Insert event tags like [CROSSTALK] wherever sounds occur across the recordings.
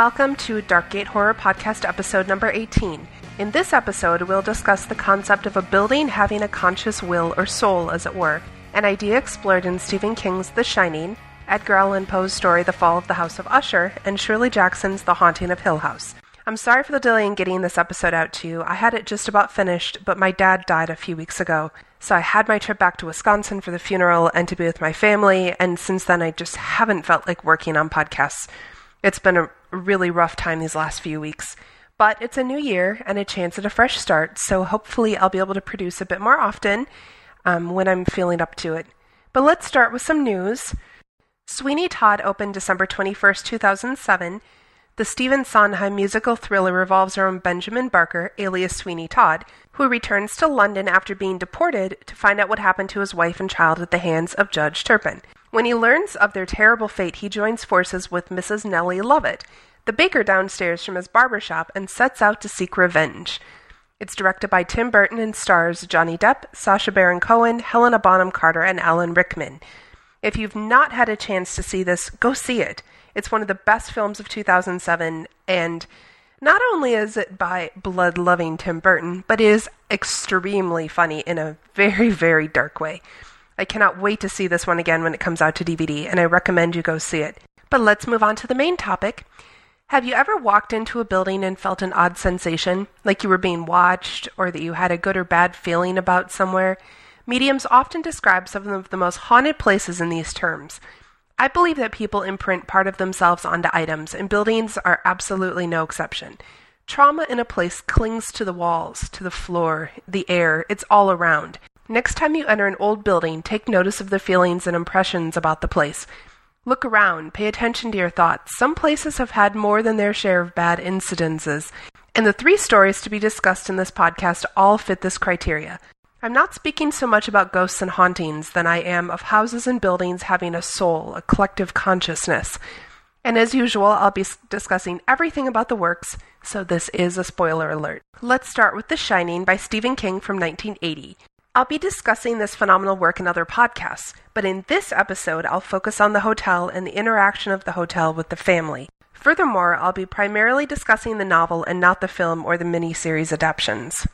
welcome to Darkgate Horror Podcast episode number 18. In this episode, we'll discuss the concept of a building having a conscious will or soul, as it were, an idea explored in Stephen King's The Shining, Edgar Allan Poe's story The Fall of the House of Usher, and Shirley Jackson's The Haunting of Hill House. I'm sorry for the delay in getting this episode out to you. I had it just about finished, but my dad died a few weeks ago. So I had my trip back to Wisconsin for the funeral and to be with my family, and since then I just haven't felt like working on podcasts. It's been a really rough time these last few weeks. But it's a new year and a chance at a fresh start, so hopefully I'll be able to produce a bit more often um, when I'm feeling up to it. But let's start with some news. Sweeney Todd opened December 21st, 2007. The Stephen Sondheim musical thriller revolves around Benjamin Barker, alias Sweeney Todd, who returns to London after being deported to find out what happened to his wife and child at the hands of Judge Turpin. When he learns of their terrible fate, he joins forces with Mrs. Nellie Lovett, the baker downstairs from his barber shop, and sets out to seek revenge. It's directed by Tim Burton and stars Johnny Depp, Sacha Baron Cohen, Helena Bonham Carter, and Alan Rickman. If you've not had a chance to see this, go see it. It's one of the best films of 2007, and not only is it by blood loving Tim Burton, but is extremely funny in a very, very dark way. I cannot wait to see this one again when it comes out to DVD, and I recommend you go see it. But let's move on to the main topic. Have you ever walked into a building and felt an odd sensation, like you were being watched, or that you had a good or bad feeling about somewhere? Mediums often describe some of the most haunted places in these terms. I believe that people imprint part of themselves onto items, and buildings are absolutely no exception. Trauma in a place clings to the walls, to the floor, the air, it's all around. Next time you enter an old building, take notice of the feelings and impressions about the place. Look around, pay attention to your thoughts. Some places have had more than their share of bad incidences, and the three stories to be discussed in this podcast all fit this criteria. I'm not speaking so much about ghosts and hauntings than I am of houses and buildings having a soul, a collective consciousness. And as usual, I'll be discussing everything about the works, so this is a spoiler alert. Let's start with The Shining by Stephen King from 1980. I'll be discussing this phenomenal work in other podcasts, but in this episode, I'll focus on the hotel and the interaction of the hotel with the family. Furthermore, I'll be primarily discussing the novel and not the film or the miniseries adaptations.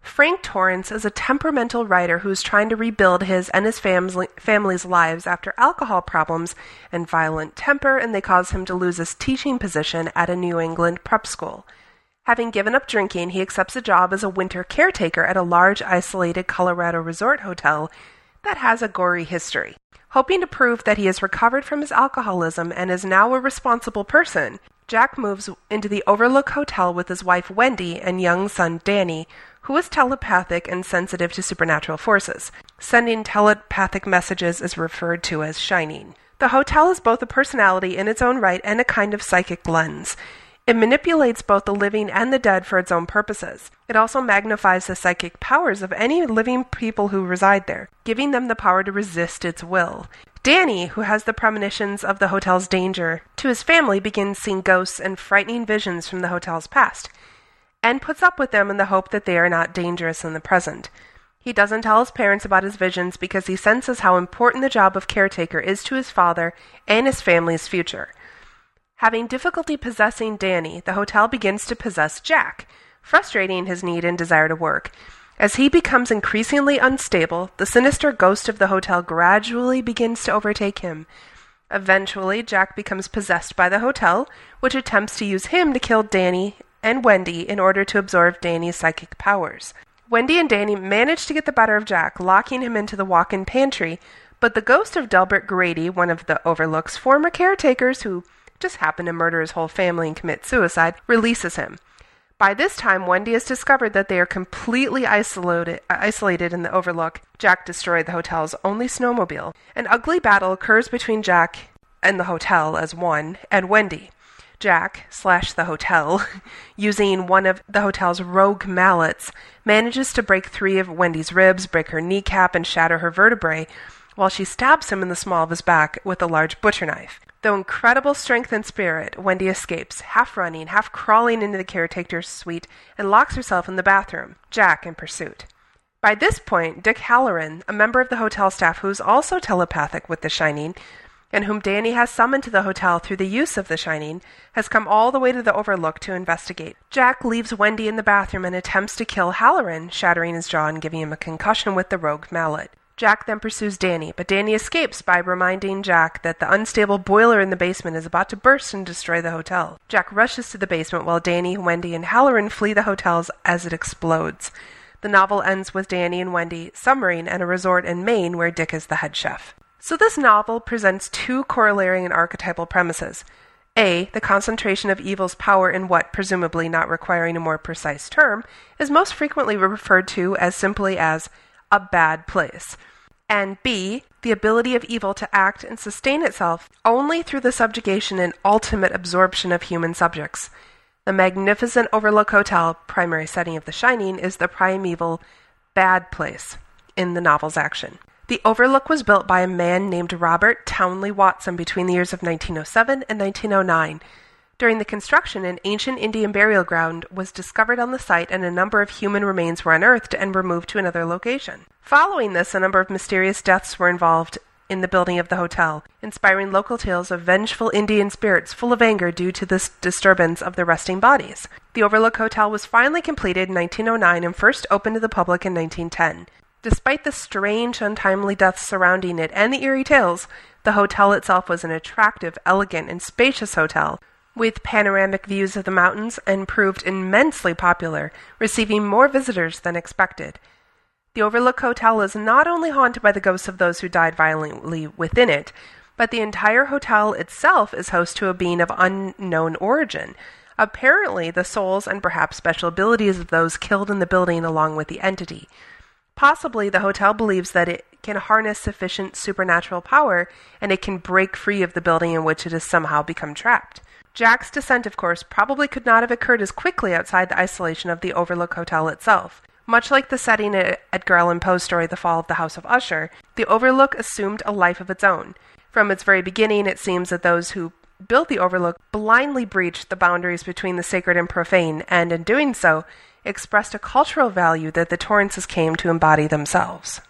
Frank Torrance is a temperamental writer who is trying to rebuild his and his family, family's lives after alcohol problems and violent temper, and they cause him to lose his teaching position at a New England prep school. Having given up drinking, he accepts a job as a winter caretaker at a large, isolated Colorado resort hotel that has a gory history. Hoping to prove that he has recovered from his alcoholism and is now a responsible person, Jack moves into the Overlook Hotel with his wife Wendy and young son Danny, who is telepathic and sensitive to supernatural forces. Sending telepathic messages is referred to as shining. The hotel is both a personality in its own right and a kind of psychic lens. It manipulates both the living and the dead for its own purposes. It also magnifies the psychic powers of any living people who reside there, giving them the power to resist its will. Danny, who has the premonitions of the hotel's danger to his family, begins seeing ghosts and frightening visions from the hotel's past and puts up with them in the hope that they are not dangerous in the present. He doesn't tell his parents about his visions because he senses how important the job of caretaker is to his father and his family's future. Having difficulty possessing Danny, the hotel begins to possess Jack, frustrating his need and desire to work. As he becomes increasingly unstable, the sinister ghost of the hotel gradually begins to overtake him. Eventually, Jack becomes possessed by the hotel, which attempts to use him to kill Danny and Wendy in order to absorb Danny's psychic powers. Wendy and Danny manage to get the better of Jack, locking him into the walk in pantry, but the ghost of Delbert Grady, one of the Overlook's former caretakers who just happened to murder his whole family and commit suicide, releases him. By this time, Wendy has discovered that they are completely isolated, isolated in the Overlook. Jack destroyed the hotel's only snowmobile. An ugly battle occurs between Jack and the hotel as one and Wendy. Jack slash the hotel, [LAUGHS] using one of the hotel's roque mallets, manages to break three of Wendy's ribs, break her kneecap, and shatter her vertebrae, while she stabs him in the small of his back with a large butcher knife. Though incredible strength and spirit, Wendy escapes, half running, half crawling into the caretaker's suite, and locks herself in the bathroom, Jack in pursuit. By this point, Dick Hallorann, a member of the hotel staff who is also telepathic with The Shining, and whom Danny has summoned to the hotel through the use of the Shining, has come all the way to the Overlook to investigate. Jack leaves Wendy in the bathroom and attempts to kill Hallorann, shattering his jaw and giving him a concussion with the roque mallet. Jack then pursues Danny, but Danny escapes by reminding Jack that the unstable boiler in the basement is about to burst and destroy the hotel. Jack rushes to the basement while Danny, Wendy, and Hallorann flee the hotels as it explodes. The novel ends with Danny and Wendy submarine at a resort in Maine where Dick is the head chef. So this novel presents two corollary and archetypal premises. A, the concentration of evil's power in what, presumably not requiring a more precise term, is most frequently referred to as simply as a bad place. And B, the ability of evil to act and sustain itself only through the subjugation and ultimate absorption of human subjects. The magnificent Overlook Hotel, primary setting of The Shining, is the primeval bad place in the novel's action. The Overlook was built by a man named Robert Townley Watson between the years of 1907 and 1909. During the construction, an ancient Indian burial ground was discovered on the site, and a number of human remains were unearthed and removed to another location. Following this, a number of mysterious deaths were involved in the building of the hotel, inspiring local tales of vengeful Indian spirits full of anger due to this disturbance of the resting bodies. The Overlook Hotel was finally completed in 1909 and first opened to the public in 1910. Despite the strange, untimely deaths surrounding it and the eerie tales, the hotel itself was an attractive, elegant, and spacious hotel with panoramic views of the mountains and proved immensely popular, receiving more visitors than expected. The Overlook Hotel is not only haunted by the ghosts of those who died violently within it, but the entire hotel itself is host to a being of unknown origin. Apparently, the souls and perhaps special abilities of those killed in the building along with the entity. Possibly, the hotel believes that it can harness sufficient supernatural power and it can break free of the building in which it has somehow become trapped. Jack's descent, of course, probably could not have occurred as quickly outside the isolation of the Overlook Hotel itself. Much like the setting in Edgar Allan Poe's story The Fall of the House of Usher, the Overlook assumed a life of its own. From its very beginning, it seems that those who built the Overlook blindly breached the boundaries between the sacred and profane, and in doing so, expressed a cultural value that the Torrances came to embody themselves.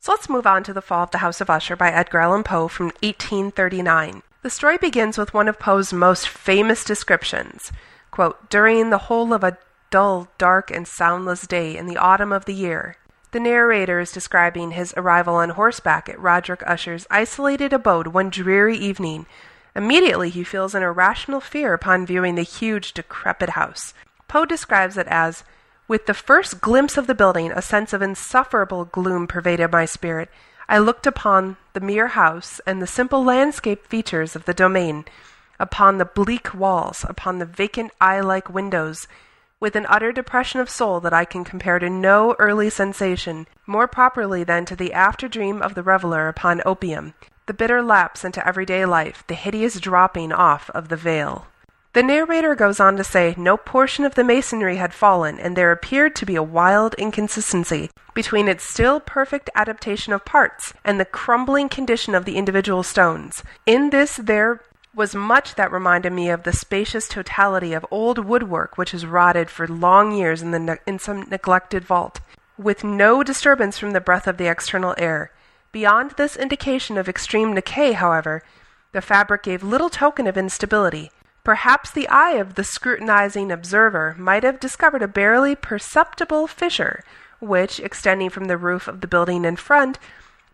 So let's move on to The Fall of the House of Usher by Edgar Allan Poe from 1839. The story begins with one of Poe's most famous descriptions. Quote, During the whole of a dull, dark, and soundless day in the autumn of the year. The narrator is describing his arrival on horseback at Roderick Usher's isolated abode one dreary evening. Immediately he feels an irrational fear upon viewing the huge, decrepit house. Poe describes it as with the first glimpse of the building, a sense of insufferable gloom pervaded my spirit. I looked upon the mere house and the simple landscape features of the domain, upon the bleak walls, upon the vacant eye like windows, with an utter depression of soul that I can compare to no early sensation, more properly than to the after dream of the reveller upon opium, the bitter lapse into everyday life, the hideous dropping off of the veil. The narrator goes on to say no portion of the masonry had fallen, and there appeared to be a wild inconsistency between its still perfect adaptation of parts and the crumbling condition of the individual stones. In this there was much that reminded me of the spacious totality of old woodwork which has rotted for long years in, the ne- in some neglected vault, with no disturbance from the breath of the external air. Beyond this indication of extreme decay, however, the fabric gave little token of instability. Perhaps the eye of the scrutinizing observer might have discovered a barely perceptible fissure, which, extending from the roof of the building in front,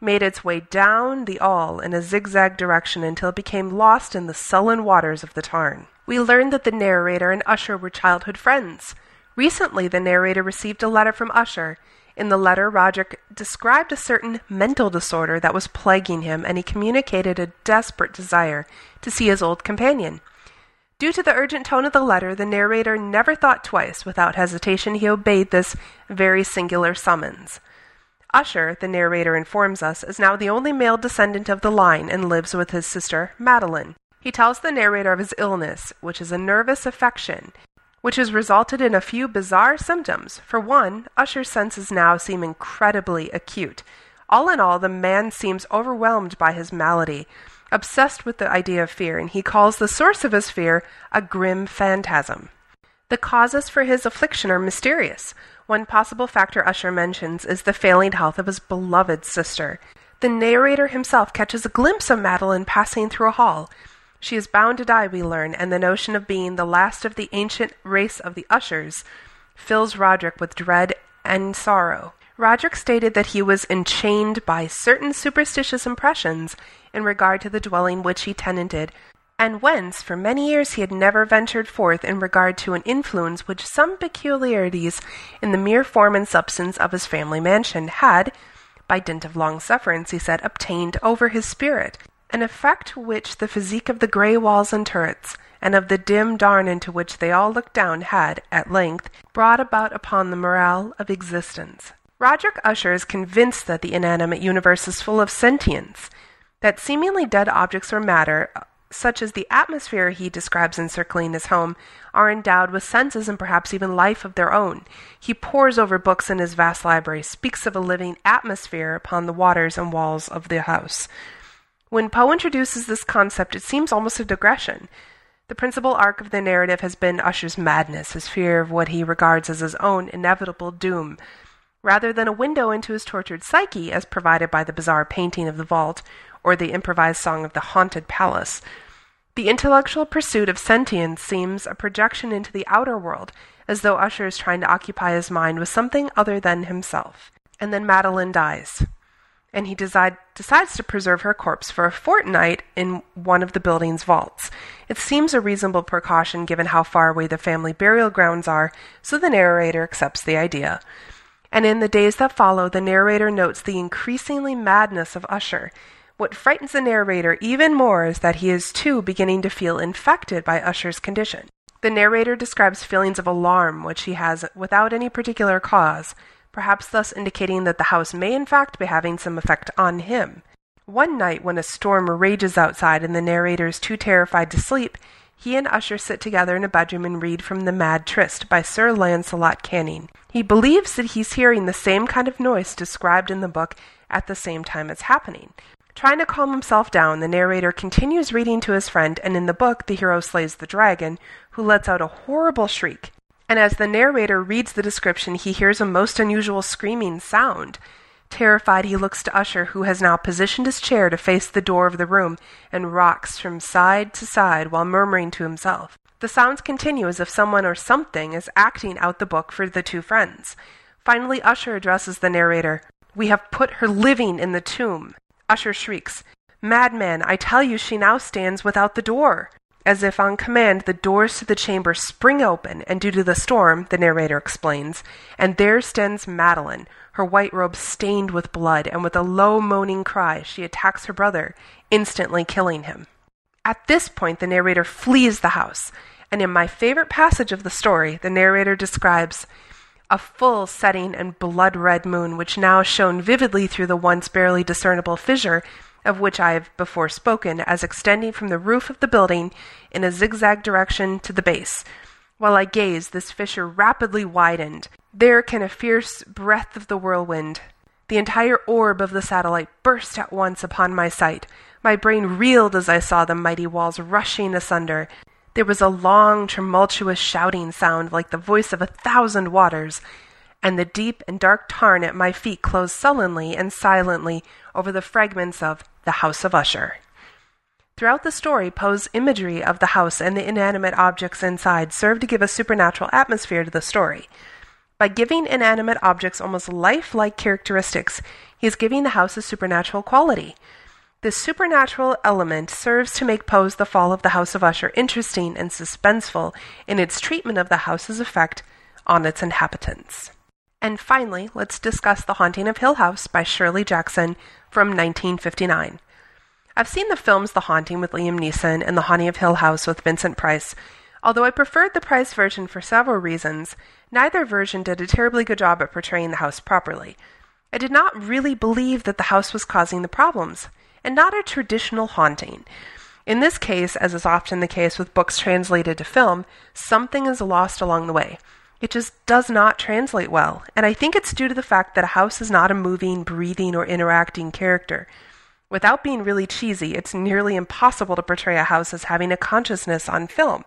made its way down the all in a zigzag direction until it became lost in the sullen waters of the tarn. We learn that the narrator and Usher were childhood friends. Recently, the narrator received a letter from Usher. In the letter, Roderick described a certain mental disorder that was plaguing him, and he communicated a desperate desire to see his old companion. Due to the urgent tone of the letter, the narrator never thought twice. Without hesitation, he obeyed this very singular summons. Usher, the narrator informs us, is now the only male descendant of the line and lives with his sister, Madeline. He tells the narrator of his illness, which is a nervous affection, which has resulted in a few bizarre symptoms. For one, Usher's senses now seem incredibly acute. All in all, the man seems overwhelmed by his malady, obsessed with the idea of fear, and he calls the source of his fear a grim phantasm. The causes for his affliction are mysterious. One possible factor Usher mentions is the failing health of his beloved sister. The narrator himself catches a glimpse of Madeline passing through a hall. She is bound to die, we learn, and the notion of being the last of the ancient race of the Ushers fills Roderick with dread and sorrow. Roderick stated that he was enchained by certain superstitious impressions in regard to the dwelling which he tenanted, and whence for many years he had never ventured forth in regard to an influence which some peculiarities in the mere form and substance of his family mansion had, by dint of long sufferance, he said, obtained over his spirit, an effect which the physique of the grey walls and turrets, and of the dim tarn into which they all looked down, had, at length, brought about upon the morale of existence. Roderick Usher is convinced that the inanimate universe is full of sentience, that seemingly dead objects or matter, such as the atmosphere he describes encircling his home, are endowed with senses and perhaps even life of their own. He pores over books in his vast library, speaks of a living atmosphere upon the waters and walls of the house. When Poe introduces this concept, it seems almost a digression. The principal arc of the narrative has been Usher's madness, his fear of what he regards as his own inevitable doom. Rather than a window into his tortured psyche, as provided by the bizarre painting of the vault or the improvised song of the haunted palace, the intellectual pursuit of sentience seems a projection into the outer world, as though Usher is trying to occupy his mind with something other than himself. And then Madeline dies, and he decide, decides to preserve her corpse for a fortnight in one of the building's vaults. It seems a reasonable precaution given how far away the family burial grounds are, so the narrator accepts the idea. And in the days that follow, the narrator notes the increasingly madness of Usher what frightens the narrator even more is that he is too beginning to feel infected by Usher's condition. The narrator describes feelings of alarm which he has without any particular cause, perhaps thus indicating that the house may in fact be having some effect on him. One night, when a storm rages outside and the narrator is too terrified to sleep, he and Usher sit together in a bedroom and read from The Mad Tryst by Sir Lancelot Canning. He believes that he's hearing the same kind of noise described in the book at the same time it's happening, Trying to calm himself down, the narrator continues reading to his friend, and in the book, the hero slays the dragon, who lets out a horrible shriek. And as the narrator reads the description, he hears a most unusual screaming sound. Terrified, he looks to Usher, who has now positioned his chair to face the door of the room and rocks from side to side while murmuring to himself. The sounds continue as if someone or something is acting out the book for the two friends. Finally, Usher addresses the narrator. We have put her living in the tomb. Usher shrieks, Madman, I tell you she now stands without the door. As if on command, the doors to the chamber spring open, and due to the storm, the narrator explains, and there stands Madeline, her white robe stained with blood, and with a low moaning cry, she attacks her brother, instantly killing him. At this point, the narrator flees the house, and in my favorite passage of the story, the narrator describes a full setting and blood red moon, which now shone vividly through the once barely discernible fissure of which I have before spoken, as extending from the roof of the building in a zigzag direction to the base. While I gazed, this fissure rapidly widened. There came a fierce breath of the whirlwind. The entire orb of the satellite burst at once upon my sight. My brain reeled as I saw the mighty walls rushing asunder, there was a long, tumultuous shouting sound like the voice of a thousand waters, and the deep and dark tarn at my feet closed sullenly and silently over the fragments of the House of Usher. Throughout the story, Poe's imagery of the house and the inanimate objects inside serve to give a supernatural atmosphere to the story. By giving inanimate objects almost lifelike characteristics, he is giving the house a supernatural quality. This supernatural element serves to make Poe's The Fall of the House of Usher interesting and suspenseful in its treatment of the house's effect on its inhabitants. And finally, let's discuss The Haunting of Hill House by Shirley Jackson from 1959. I've seen the films The Haunting with Liam Neeson and The Haunting of Hill House with Vincent Price. Although I preferred the Price version for several reasons, neither version did a terribly good job at portraying the house properly. I did not really believe that the house was causing the problems and not a traditional haunting. In this case, as is often the case with books translated to film, something is lost along the way. It just does not translate well, and I think it's due to the fact that a house is not a moving, breathing, or interacting character. Without being really cheesy, it's nearly impossible to portray a house as having a consciousness on film.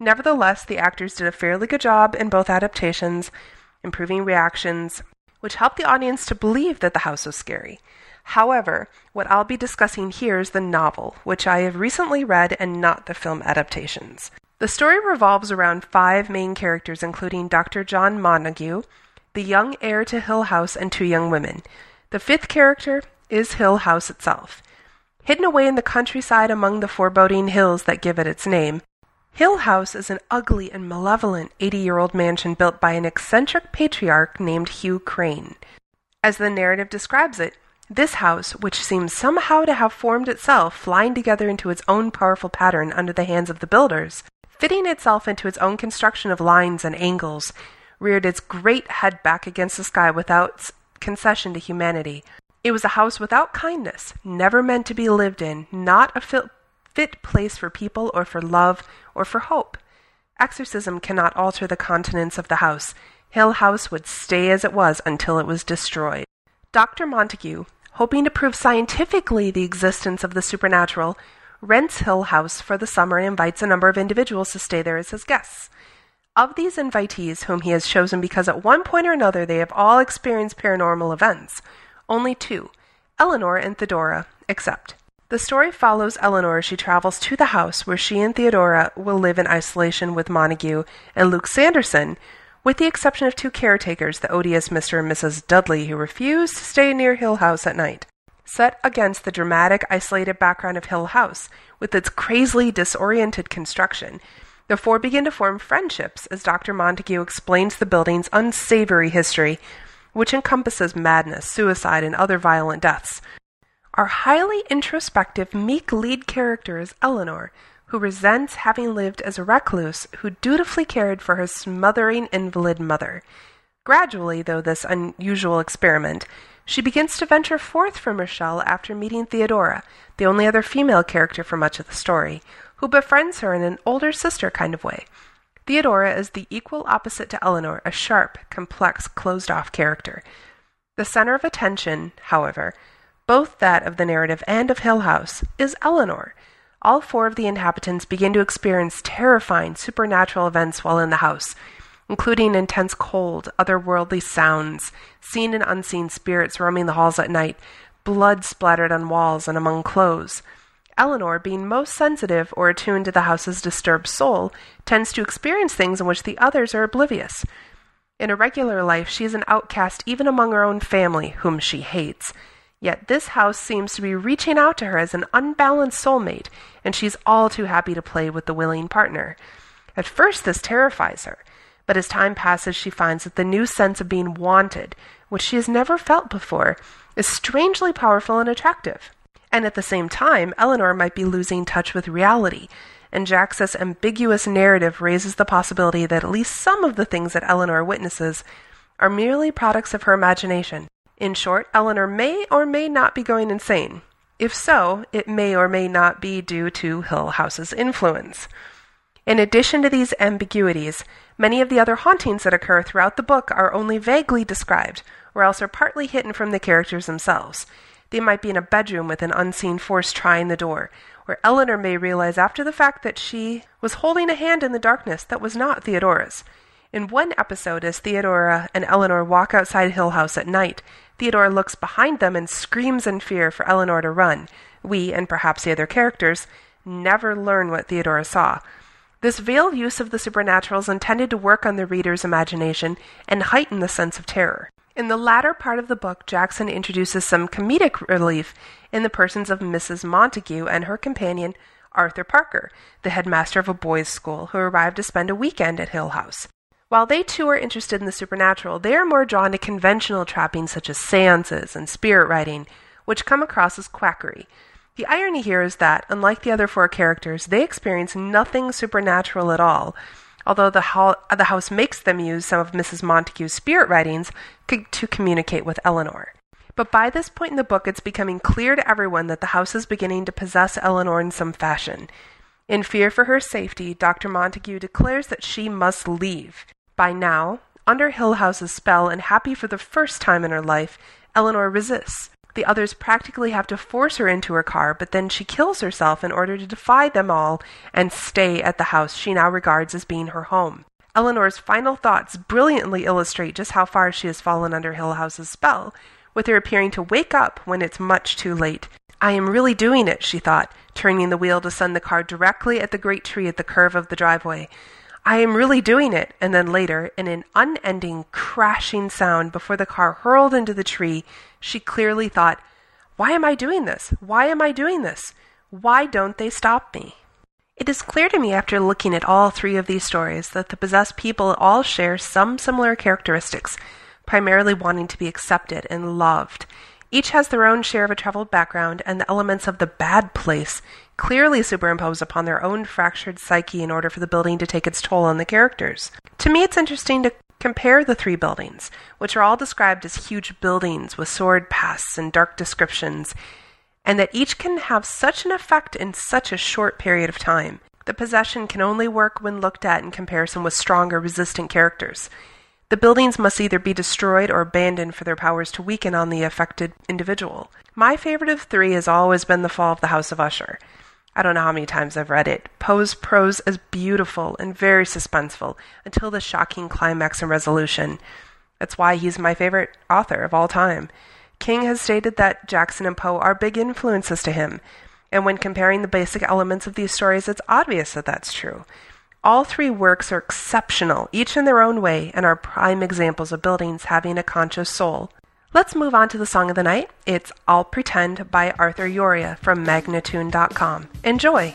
Nevertheless, the actors did a fairly good job in both adaptations, improving reactions, which helped the audience to believe that the house was scary. However, what I'll be discussing here is the novel, which I have recently read and not the film adaptations. The story revolves around five main characters, including Dr. John Montague, the young heir to Hill House, and two young women. The fifth character is Hill House itself. Hidden away in the countryside among the foreboding hills that give it its name, Hill House is an ugly and malevolent 80 year old mansion built by an eccentric patriarch named Hugh Crane. As the narrative describes it, this house, which seems somehow to have formed itself, flying together into its own powerful pattern under the hands of the builders, fitting itself into its own construction of lines and angles, reared its great head back against the sky without concession to humanity. It was a house without kindness, never meant to be lived in, not a fit, fit place for people or for love or for hope. Exorcism cannot alter the countenance of the house. Hill House would stay as it was until it was destroyed. Dr. Montague, hoping to prove scientifically the existence of the supernatural, rents Hill House for the summer and invites a number of individuals to stay there as his guests. Of these invitees, whom he has chosen because at one point or another they have all experienced paranormal events, only two, Eleanor and Theodora, accept. The story follows Eleanor as she travels to the house where she and Theodora will live in isolation with Montague and Luke Sanderson, with the exception of two caretakers, the odious Mr. and Mrs. Dudley, who refuse to stay near Hill House at night. Set against the dramatic, isolated background of Hill House, with its crazily disoriented construction, the four begin to form friendships as Dr. Montague explains the building's unsavory history, which encompasses madness, suicide, and other violent deaths. Our highly introspective, meek lead character is Eleanor, who resents having lived as a recluse who dutifully cared for her smothering invalid mother. Gradually, though this unusual experiment, she begins to venture forth from Rochelle after meeting Theodora, the only other female character for much of the story, who befriends her in an older sister kind of way. Theodora is the equal opposite to Eleanor, a sharp, complex, closed off character. The center of attention, however, both that of the narrative and of Hill House, is Eleanor, all four of the inhabitants begin to experience terrifying supernatural events while in the house, including intense cold, otherworldly sounds, seen and unseen spirits roaming the halls at night, blood splattered on walls and among clothes. Eleanor, being most sensitive or attuned to the house's disturbed soul, tends to experience things in which the others are oblivious. In a regular life, she is an outcast even among her own family, whom she hates. Yet this house seems to be reaching out to her as an unbalanced soulmate, and she's all too happy to play with the willing partner. At first, this terrifies her, but as time passes, she finds that the new sense of being wanted, which she has never felt before, is strangely powerful and attractive. And at the same time, Eleanor might be losing touch with reality, and Jacques' ambiguous narrative raises the possibility that at least some of the things that Eleanor witnesses are merely products of her imagination. In short, Eleanor may or may not be going insane. If so, it may or may not be due to Hill House's influence. In addition to these ambiguities, many of the other hauntings that occur throughout the book are only vaguely described, or else are partly hidden from the characters themselves. They might be in a bedroom with an unseen force trying the door, or Eleanor may realize after the fact that she was holding a hand in the darkness that was not Theodora's. In one episode, as Theodora and Eleanor walk outside Hill House at night, Theodora looks behind them and screams in fear for Eleanor to run. We, and perhaps the other characters, never learn what Theodora saw. This veiled use of the supernatural is intended to work on the reader's imagination and heighten the sense of terror. In the latter part of the book, Jackson introduces some comedic relief in the persons of Mrs. Montague and her companion, Arthur Parker, the headmaster of a boys' school, who arrived to spend a weekend at Hill House. While they too are interested in the supernatural, they are more drawn to conventional trappings such as seances and spirit writing, which come across as quackery. The irony here is that, unlike the other four characters, they experience nothing supernatural at all, although the, ho- the house makes them use some of Mrs. Montague's spirit writings co- to communicate with Eleanor. But by this point in the book, it's becoming clear to everyone that the house is beginning to possess Eleanor in some fashion. In fear for her safety, Dr. Montague declares that she must leave. By now, under Hill House's spell and happy for the first time in her life, Eleanor resists. The others practically have to force her into her car, but then she kills herself in order to defy them all and stay at the house she now regards as being her home. Eleanor's final thoughts brilliantly illustrate just how far she has fallen under Hill House's spell, with her appearing to wake up when it's much too late. I am really doing it, she thought, turning the wheel to send the car directly at the great tree at the curve of the driveway. I am really doing it. And then later, in an unending crashing sound before the car hurled into the tree, she clearly thought, Why am I doing this? Why am I doing this? Why don't they stop me? It is clear to me after looking at all three of these stories that the possessed people all share some similar characteristics, primarily wanting to be accepted and loved. Each has their own share of a troubled background, and the elements of the bad place clearly superimpose upon their own fractured psyche in order for the building to take its toll on the characters. To me, it's interesting to compare the three buildings, which are all described as huge buildings with sordid pasts and dark descriptions, and that each can have such an effect in such a short period of time. The possession can only work when looked at in comparison with stronger, resistant characters. The buildings must either be destroyed or abandoned for their powers to weaken on the affected individual. My favorite of three has always been The Fall of the House of Usher. I don't know how many times I've read it. Poe's prose is beautiful and very suspenseful until the shocking climax and resolution. That's why he's my favorite author of all time. King has stated that Jackson and Poe are big influences to him, and when comparing the basic elements of these stories, it's obvious that that's true. All three works are exceptional, each in their own way, and are prime examples of buildings having a conscious soul. Let's move on to the song of the night. It's I'll Pretend by Arthur Yoria from Magnatune.com. Enjoy!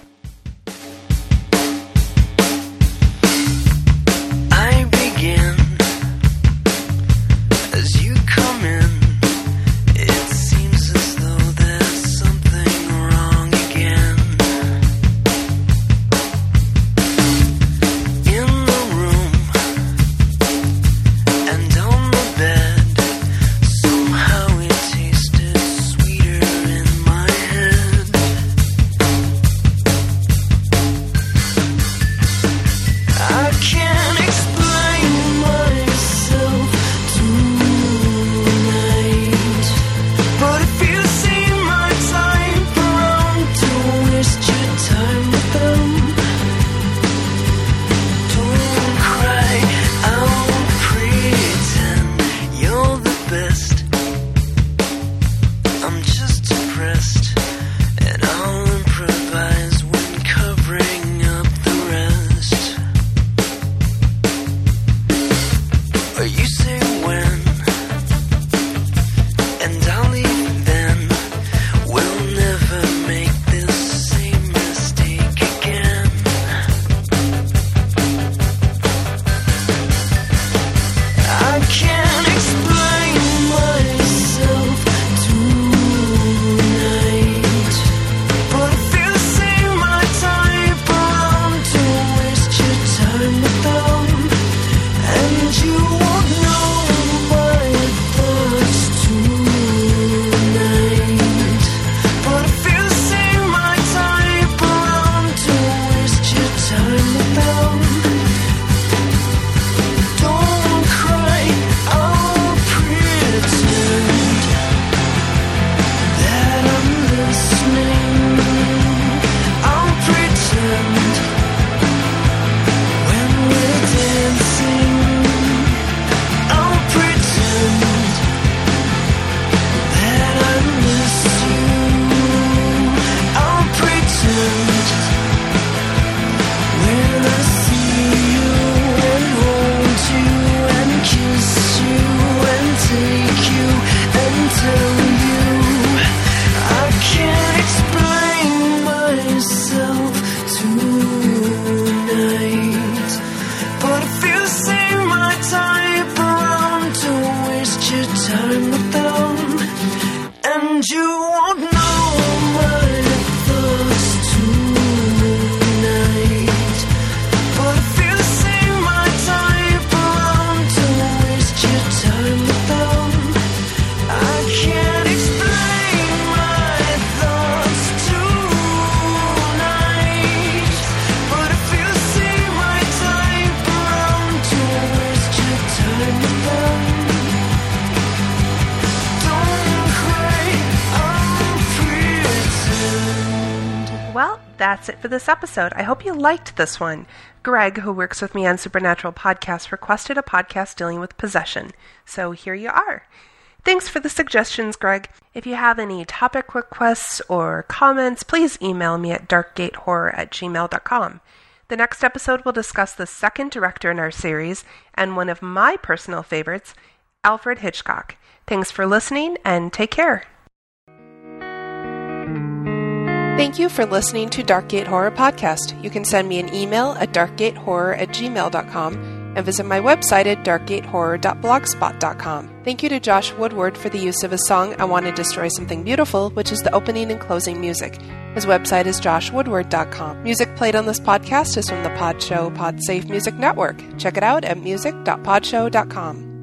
For this episode. I hope you liked this one. Greg, who works with me on Supernatural Podcasts, requested a podcast dealing with possession. So here you are. Thanks for the suggestions, Greg. If you have any topic requests or comments, please email me at darkgatehorror at gmail.com. The next episode will discuss the second director in our series and one of my personal favorites, Alfred Hitchcock. Thanks for listening and take care. Thank you for listening to Darkgate Horror Podcast. You can send me an email at darkgatehorror at gmail.com and visit my website at darkgatehorror.blogspot.com. Thank you to Josh Woodward for the use of his song I Want to Destroy Something Beautiful, which is the opening and closing music. His website is joshwoodward.com. Music played on this podcast is from the Podshow Podsafe Music Network. Check it out at music.podshow.com.